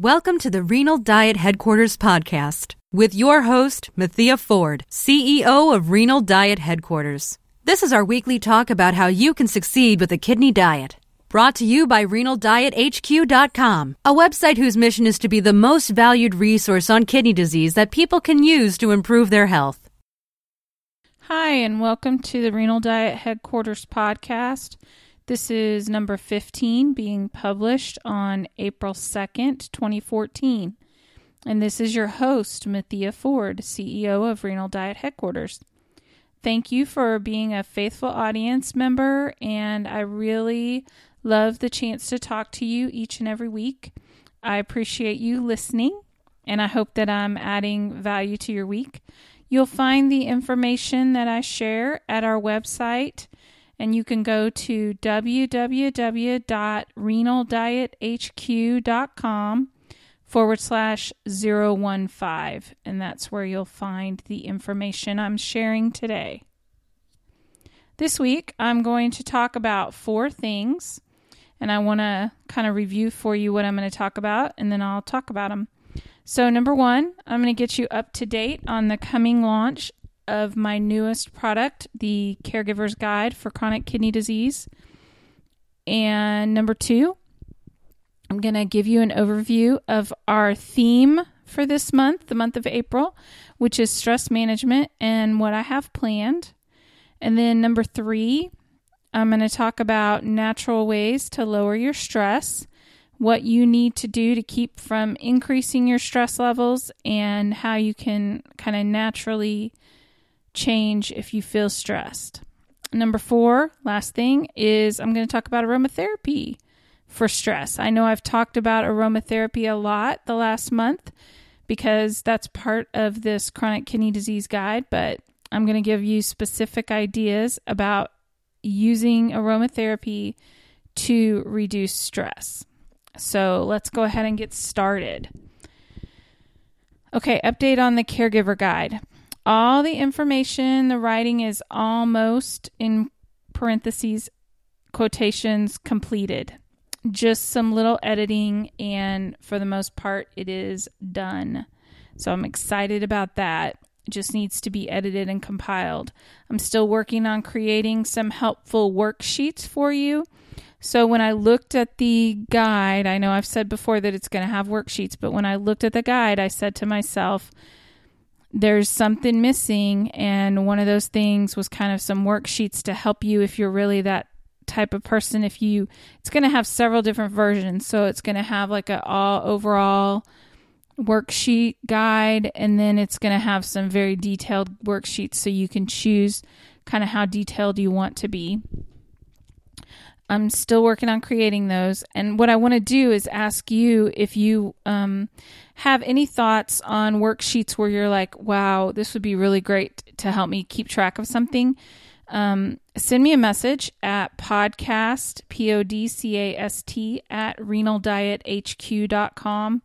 Welcome to the Renal Diet Headquarters podcast with your host, Mathea Ford, CEO of Renal Diet Headquarters. This is our weekly talk about how you can succeed with a kidney diet. Brought to you by RenalDietHQ.com, a website whose mission is to be the most valued resource on kidney disease that people can use to improve their health. Hi, and welcome to the Renal Diet Headquarters podcast. This is number 15 being published on April 2nd, 2014. And this is your host, Mathea Ford, CEO of Renal Diet Headquarters. Thank you for being a faithful audience member, and I really love the chance to talk to you each and every week. I appreciate you listening, and I hope that I'm adding value to your week. You'll find the information that I share at our website and you can go to www.renaldiethq.com forward slash 015, and that's where you'll find the information I'm sharing today. This week, I'm going to talk about four things, and I want to kind of review for you what I'm going to talk about, and then I'll talk about them. So, number one, I'm going to get you up to date on the coming launch of my newest product, the Caregiver's Guide for Chronic Kidney Disease. And number two, I'm going to give you an overview of our theme for this month, the month of April, which is stress management and what I have planned. And then number three, I'm going to talk about natural ways to lower your stress, what you need to do to keep from increasing your stress levels, and how you can kind of naturally change if you feel stressed. Number four, last thing, is I'm going to talk about aromatherapy for stress. I know I've talked about aromatherapy a lot the last month because that's part of this chronic kidney disease guide, but I'm going to give you specific ideas about using aromatherapy to reduce stress. So let's go ahead and get started. Okay, update on the caregiver guide all the information, the writing is almost in parentheses, quotations completed. Just some little editing, and for the most part, it is done. So I'm excited about that. It just needs to be edited and compiled. I'm still working on creating some helpful worksheets for you. So when I looked at the guide, I know I've said before that it's going to have worksheets, but when I looked at the guide, I said to myself, there's something missing and one of those things was kind of some worksheets to help you if you're really that type of person. If you it's going to have several different versions. So it's going to have like a all overall worksheet guide and then it's going to have some very detailed worksheets so you can choose kind of how detailed you want to be I'm still working on creating those. And what I want to do is ask you if you um, have any thoughts on worksheets where you're like, wow, this would be really great to help me keep track of something. Um, send me a message at podcast, P O D C A S T, at renaldiethq.com.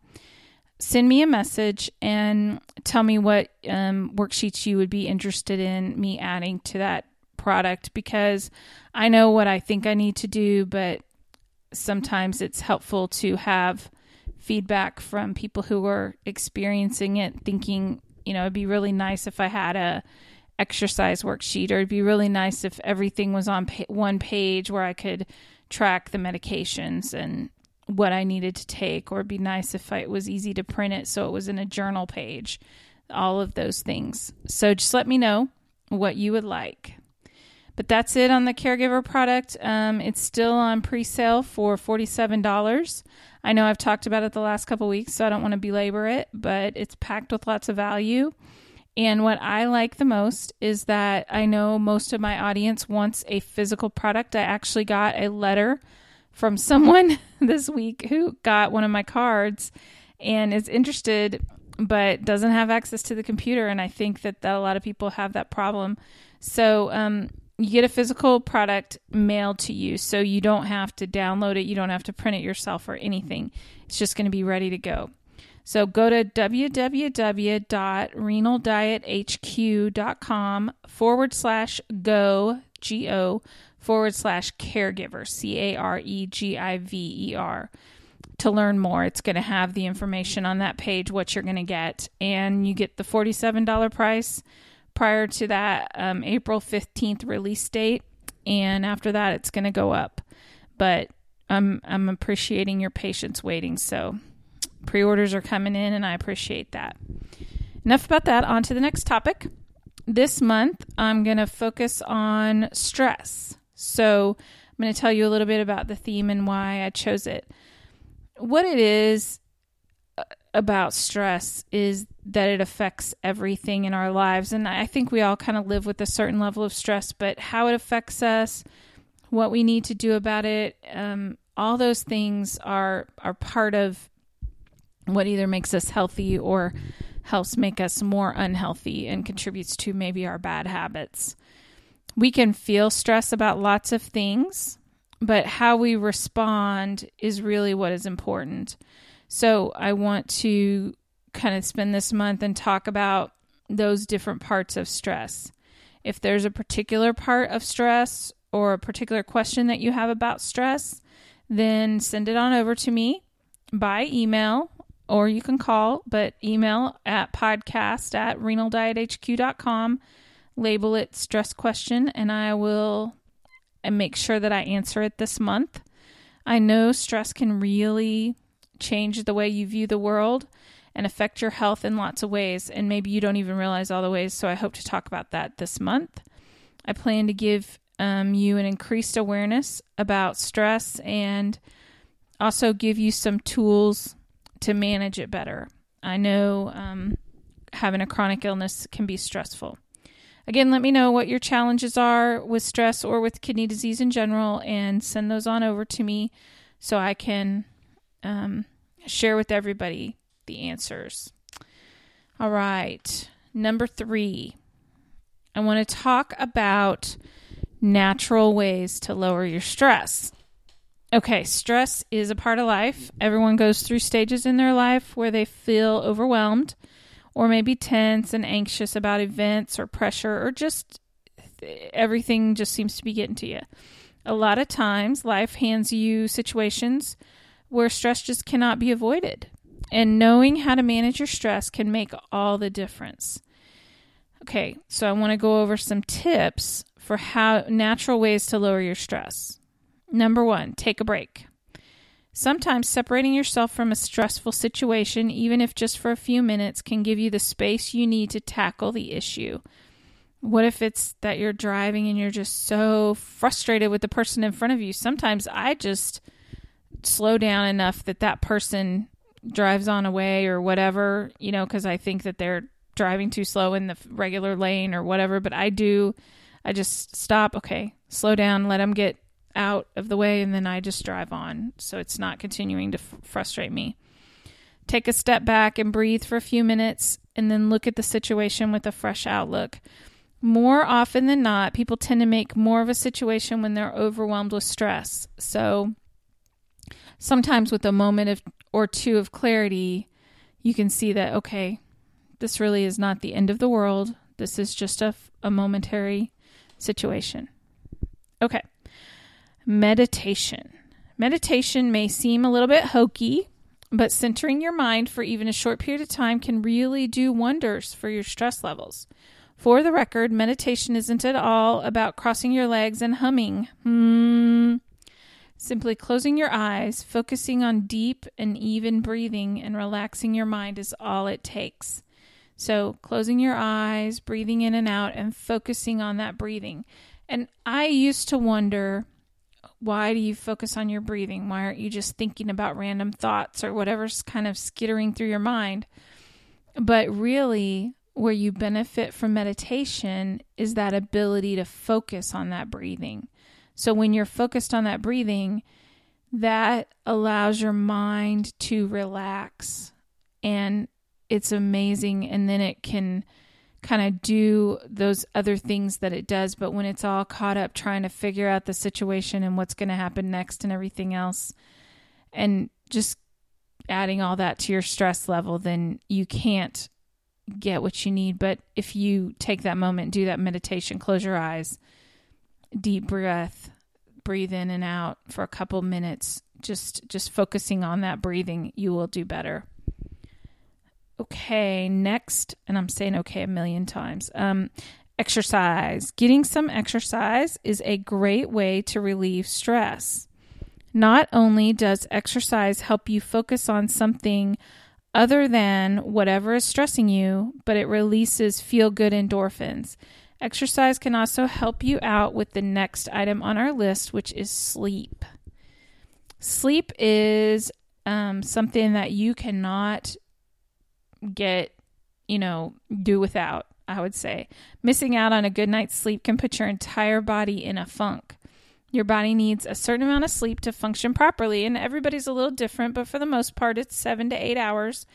Send me a message and tell me what um, worksheets you would be interested in me adding to that product because I know what I think I need to do, but sometimes it's helpful to have feedback from people who are experiencing it, thinking, you know, it'd be really nice if I had a exercise worksheet, or it'd be really nice if everything was on pa- one page where I could track the medications and what I needed to take, or it'd be nice if I, it was easy to print it so it was in a journal page. All of those things. So just let me know what you would like. But that's it on the caregiver product. Um, it's still on pre-sale for forty-seven dollars. I know I've talked about it the last couple weeks, so I don't want to belabor it, but it's packed with lots of value. And what I like the most is that I know most of my audience wants a physical product. I actually got a letter from someone this week who got one of my cards and is interested but doesn't have access to the computer and I think that, that a lot of people have that problem. So um, you get a physical product mailed to you so you don't have to download it you don't have to print it yourself or anything it's just going to be ready to go so go to www.renaldiethq.com forward slash go go forward slash caregiver c-a-r-e-g-i-v-e-r to learn more. It's going to have the information on that page, what you're going to get. And you get the $47 price prior to that um, April 15th release date. And after that, it's going to go up. But I'm, I'm appreciating your patience waiting. So pre orders are coming in, and I appreciate that. Enough about that. On to the next topic. This month, I'm going to focus on stress. So, I'm going to tell you a little bit about the theme and why I chose it. What it is about stress is that it affects everything in our lives. And I think we all kind of live with a certain level of stress, but how it affects us, what we need to do about it, um, all those things are are part of what either makes us healthy or helps make us more unhealthy and contributes to maybe our bad habits. We can feel stress about lots of things, but how we respond is really what is important. So I want to kind of spend this month and talk about those different parts of stress. If there's a particular part of stress or a particular question that you have about stress, then send it on over to me by email or you can call, but email at podcast at renaldiethq.com label it stress question, and I will and make sure that I answer it this month. I know stress can really change the way you view the world and affect your health in lots of ways, and maybe you don't even realize all the ways. So I hope to talk about that this month. I plan to give um, you an increased awareness about stress and also give you some tools to manage it better. I know um, having a chronic illness can be stressful. Again, let me know what your challenges are with stress or with kidney disease in general and send those on over to me so I can um, share with everybody the answers. All right. Number three, I want to talk about natural ways to lower your stress. Okay, stress is a part of life. Everyone goes through stages in their life where they feel overwhelmed or maybe tense and anxious about events or pressure or just everything just seems to be getting to you. A lot of times, life hands you situations where stress just cannot be avoided. And knowing how to manage your stress can make all the difference. Okay, so I want to go over some tips for how natural ways to lower your stress. Number one, take a break. Sometimes separating yourself from a stressful situation, even if just for a few minutes, can give you the space you need to tackle the issue. What if it's that you're driving and you're just so frustrated with the person in front of you? Sometimes I just slow down enough that that person drives on away or whatever, you know, because I think that they're driving too slow in the regular lane or whatever. But I do, I just stop, okay, slow down, let them get out of the way and then I just drive on. So it's not continuing to f- frustrate me. Take a step back and breathe for a few minutes and then look at the situation with a fresh outlook. More often than not, people tend to make more of a situation when they're overwhelmed with stress. So sometimes with a moment of or two of clarity, you can see that okay, this really is not the end of the world. This is just a, a momentary situation. Okay. Meditation. Meditation may seem a little bit hokey, but centering your mind for even a short period of time can really do wonders for your stress levels. For the record, meditation isn't at all about crossing your legs and humming. Hmm. Simply closing your eyes, focusing on deep and even breathing, and relaxing your mind is all it takes. So, closing your eyes, breathing in and out, and focusing on that breathing. And I used to wonder why do you focus on your breathing? Why aren't you just thinking about random thoughts or whatever's kind of skittering through your mind? But really, where you benefit from meditation is that ability to focus on that breathing. So when you're focused on that breathing, that allows your mind to relax and it's amazing and then it can kind of do those other things that it does. But when it's all caught up trying to figure out the situation and what's going to happen next and everything else, and just adding all that to your stress level, then you can't get what you need. But if you take that moment, do that meditation, close your eyes, deep breath, breathe in and out for a couple minutes just just focusing on that breathing, you will do better. Okay, next, and I'm saying okay a million times. Um, exercise. Getting some exercise is a great way to relieve stress. Not only does exercise help you focus on something other than whatever is stressing you, but it releases feel good endorphins. Exercise can also help you out with the next item on our list, which is sleep. Sleep is um, something that you cannot get, you know, do without, I would say. Missing out on a good night's sleep can put your entire body in a funk. Your body needs a certain amount of sleep to function properly, and everybody's a little different, but for the most part, it's seven to eight hours.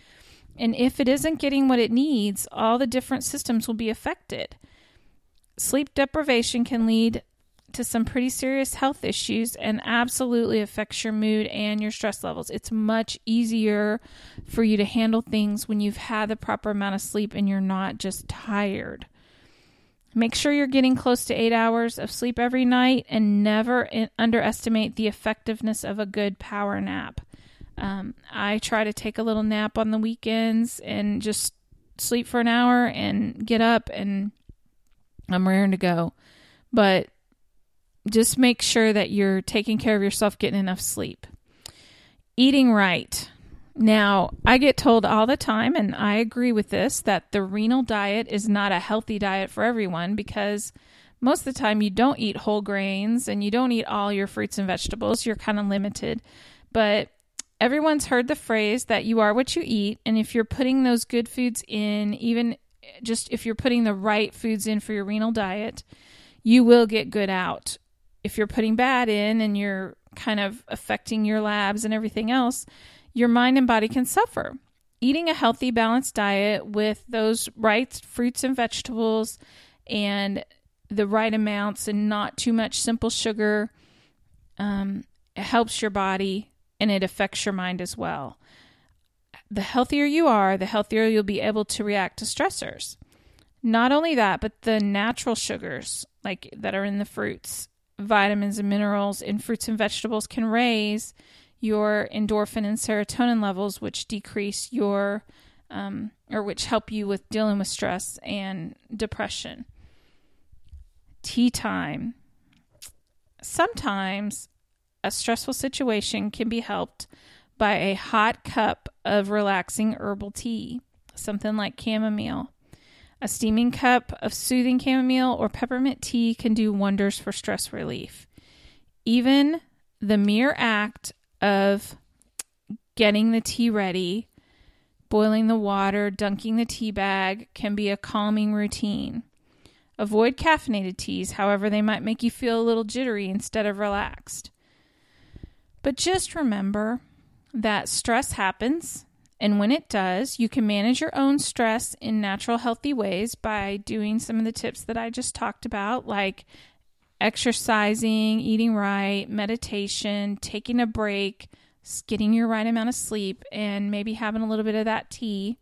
And if it isn't getting what it needs, all the different systems will be affected. Sleep deprivation can lead to some pretty serious health issues and absolutely affects your mood and your stress levels. It's much easier for you to handle things when you've had the proper amount of sleep and you're not just tired. Make sure you're getting close to eight hours of sleep every night and never in- underestimate the effectiveness of a good power nap. Um, I try to take a little nap on the weekends and just sleep for an hour and get up and I'm raring to go. But just make sure that you're taking care of yourself, getting enough sleep. Eating right. Now, I get told all the time, and I agree with this, that the renal diet is not a healthy diet for everyone because most of the time you don't eat whole grains and you don't eat all your fruits and vegetables. You're kind of limited. But everyone's heard the phrase that you are what you eat. And if you're putting those good foods in, even just if you're putting the right foods in for your renal diet, you will get good out. If you're putting bad in and you're kind of affecting your labs and everything else, your mind and body can suffer. Eating a healthy, balanced diet with those right fruits and vegetables and the right amounts and not too much simple sugar um, helps your body and it affects your mind as well. The healthier you are, the healthier you'll be able to react to stressors. Not only that, but the natural sugars like that are in the fruits, vitamins and minerals in fruits and vegetables can raise your endorphin and serotonin levels, which decrease your um, or which help you with dealing with stress and depression. Tea time. Sometimes a stressful situation can be helped by a hot cup of relaxing herbal tea, something like chamomile. A steaming cup of soothing chamomile or peppermint tea can do wonders for stress relief. Even the mere act of getting the tea ready, boiling the water, dunking the tea bag can be a calming routine. Avoid caffeinated teas, however, they might make you feel a little jittery instead of relaxed. But just remember that stress happens, and when it does, you can manage your own stress in natural, healthy ways by doing some of the tips that I just talked about, like exercising, eating right, meditation, taking a break, getting your right amount of sleep, and maybe having a little bit of that tea.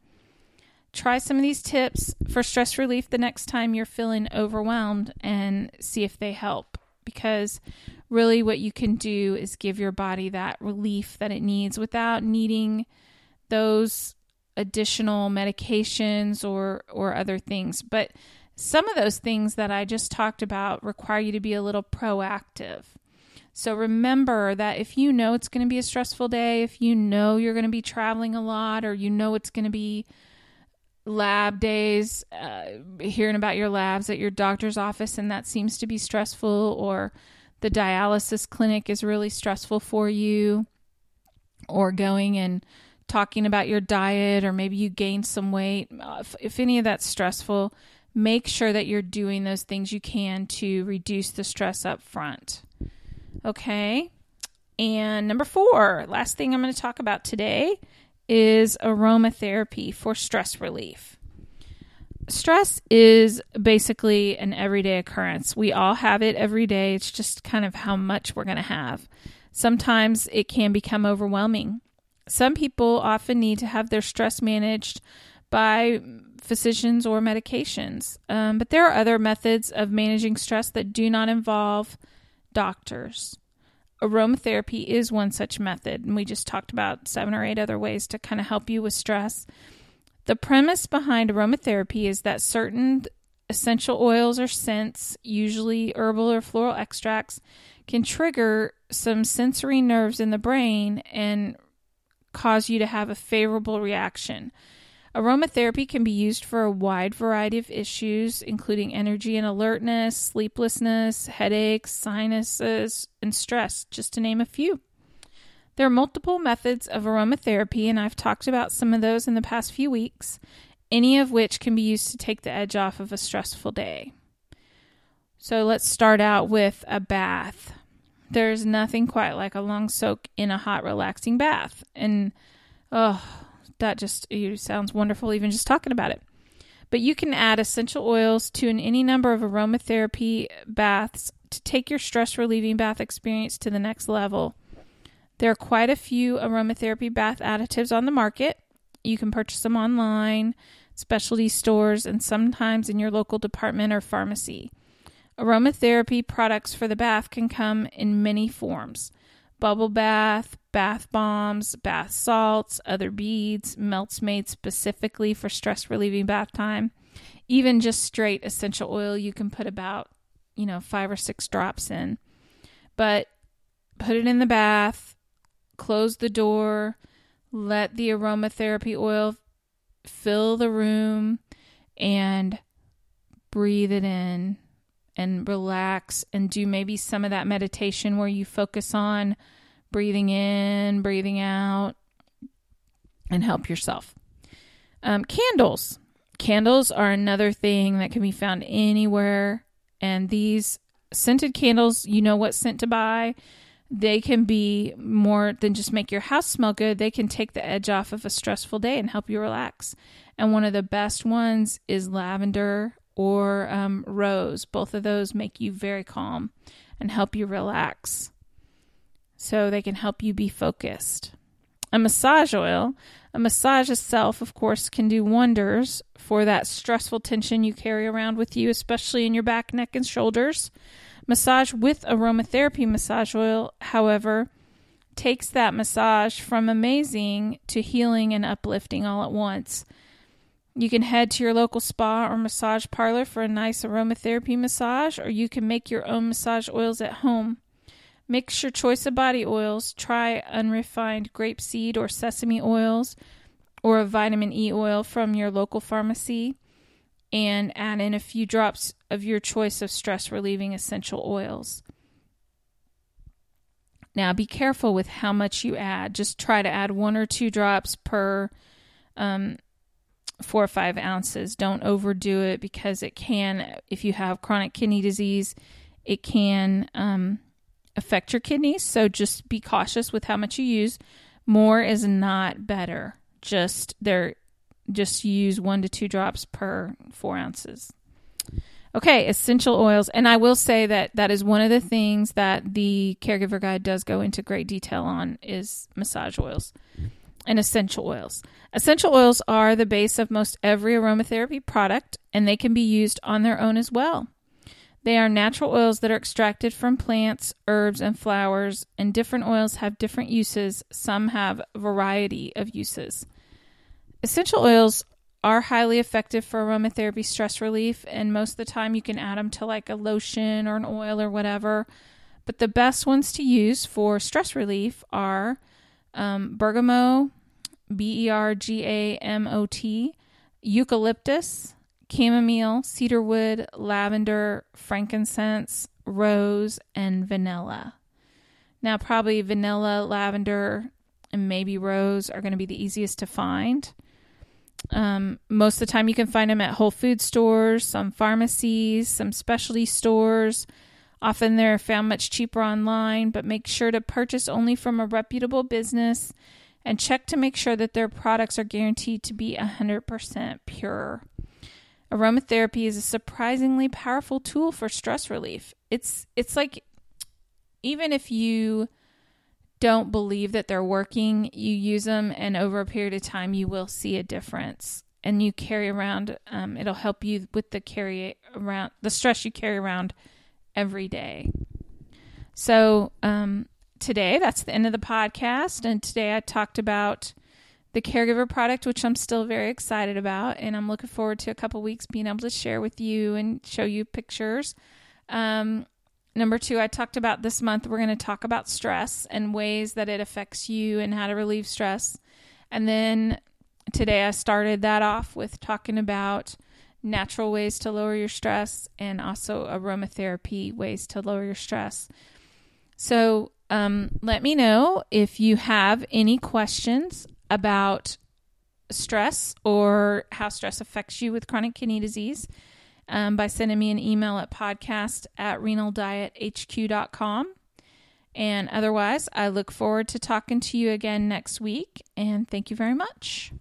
Try some of these tips for stress relief the next time you're feeling overwhelmed and see if they help. Because really, what you can do is give your body that relief that it needs without needing those additional medications or or other things. But some of those things that I just talked about require you to be a little proactive. So remember that if you know it's going to be a stressful day, if you know you're going to be traveling a lot, or you know it's going to be lab days, uh, hearing about your labs at your doctor's office, and that seems to be stressful, or the dialysis clinic is really stressful for you, or going and talking about your diet, or maybe you gained some weight, uh, if, if any of that's stressful, make sure that you're doing those things you can to reduce the stress up front. Okay. And number four, last thing I'm going to talk about today is aromatherapy for stress relief. Stress is basically an everyday occurrence. We all have it every day. It's just kind of how much we're going to have. Sometimes it can become overwhelming. Some people often need to have their stress managed by physicians or medications. Um, but there are other methods of managing stress that do not involve doctors. aromatherapy is one such method, and we just talked about seven or eight other ways to kind of help you with stress. The premise behind aromatherapy is that certain essential oils or scents, usually herbal or floral extracts, can trigger some sensory nerves in the brain and cause you to have a favorable reaction. Aromatherapy can be used for a wide variety of issues, including energy and alertness, sleeplessness, headaches, sinuses, and stress, just to name a few. There are multiple methods of aromatherapy, and I've talked about some of those in the past few weeks, any of which can be used to take the edge off of a stressful day. So let's start out with a bath. There's nothing quite like a long soak in a hot, relaxing bath. And, oh, that just sounds wonderful even just talking about it. But you can add essential oils to an, any number of aromatherapy baths to take your stress relieving bath experience to the next level. There are quite a few aromatherapy bath additives on the market. You can purchase them online, specialty stores, and sometimes in your local department or pharmacy. Aromatherapy products for the bath can come in many forms bubble bath, bath bombs, bath salts, other beads, melts made specifically for stress relieving bath time. Even just straight essential oil, you can put about, you know, five or six drops in. But put it in the bath, close the door, let the aromatherapy oil fill the room, and breathe it in and relax and do maybe some of that meditation where you focus on breathing in, breathing out, and help yourself. Um, candles. Candles are another thing that can be found anywhere. And these scented candles, you know what scent to buy. They can be more than just make your house smell good. They can take the edge off of a stressful day and help you relax. And one of the best ones is lavender or um, rose. Both of those make you very calm and help you relax so they can help you be focused. A massage oil, a massage itself, of course, can do wonders for that stressful tension you carry around with you, especially in your back, neck, and shoulders. Massage with aromatherapy massage oil, however, takes that massage from amazing to healing and uplifting all at once. You can head to your local spa or massage parlor for a nice aromatherapy massage, or you can make your own massage oils at home. Mix your choice of body oils. Try unrefined grapeseed or sesame oils or a vitamin E oil from your local pharmacy and add in a few drops of your choice of stress relieving essential oils. Now, be careful with how much you add. Just try to add one or two drops per um, four or five ounces. Don't overdo it because it can, if you have chronic kidney disease, it can um, affect your kidneys. So just be cautious with how much you use. More is not better. Just there, just use one to two drops per four ounces. Okay, essential oils. And I will say that that is one of the things that the caregiver guide does go into great detail on is massage oils and essential oils. Essential oils are the base of most every aromatherapy product, and they can be used on their own as well. They are natural oils that are extracted from plants, herbs, and flowers, and different oils have different uses. Some have variety of uses. Essential oils are highly effective for aromatherapy stress relief, and most of the time you can add them to like a lotion or an oil or whatever. But the best ones to use for stress relief are um, bergamot, B E R G A M O T, eucalyptus, chamomile, cedarwood, lavender, frankincense, rose, and vanilla. Now, probably vanilla, lavender, and maybe rose are going to be the easiest to find. Um, most of the time, you can find them at Whole Food stores, some pharmacies, some specialty stores. Often they're found much cheaper online, but make sure to purchase only from a reputable business and check to make sure that their products are guaranteed to be 100% pure. Aromatherapy is a surprisingly powerful tool for stress relief. It's it's like even if you don't believe that they're working, you use them, and over a period of time, you will see a difference. And you carry around, um, it'll help you with the carry around the stress you carry around every day. So, um, today, that's the end of the podcast. And today I talked about the caregiver product, which I'm still very excited about. And I'm looking forward to a couple weeks being able to share with you and show you pictures. Um, number two, I talked about this month, we're going to talk about stress and ways that it affects you and how to relieve stress. And then today I started that off with talking about natural ways to lower your stress and also aromatherapy ways to lower your stress. So, um, let me know if you have any questions about stress or how stress affects you with chronic kidney disease um, by sending me an email at podcast at renaldiethq.com. And otherwise, I look forward to talking to you again next week. And thank you very much.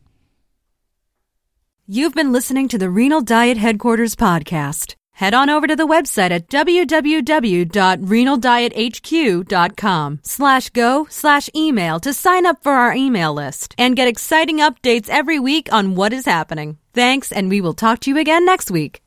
You've been listening to the Renal Diet Headquarters podcast. Head on over to the website at www.renaldiethq.com slash go slash email to sign up for our email list and get exciting updates every week on what is happening. Thanks, and we will talk to you again next week.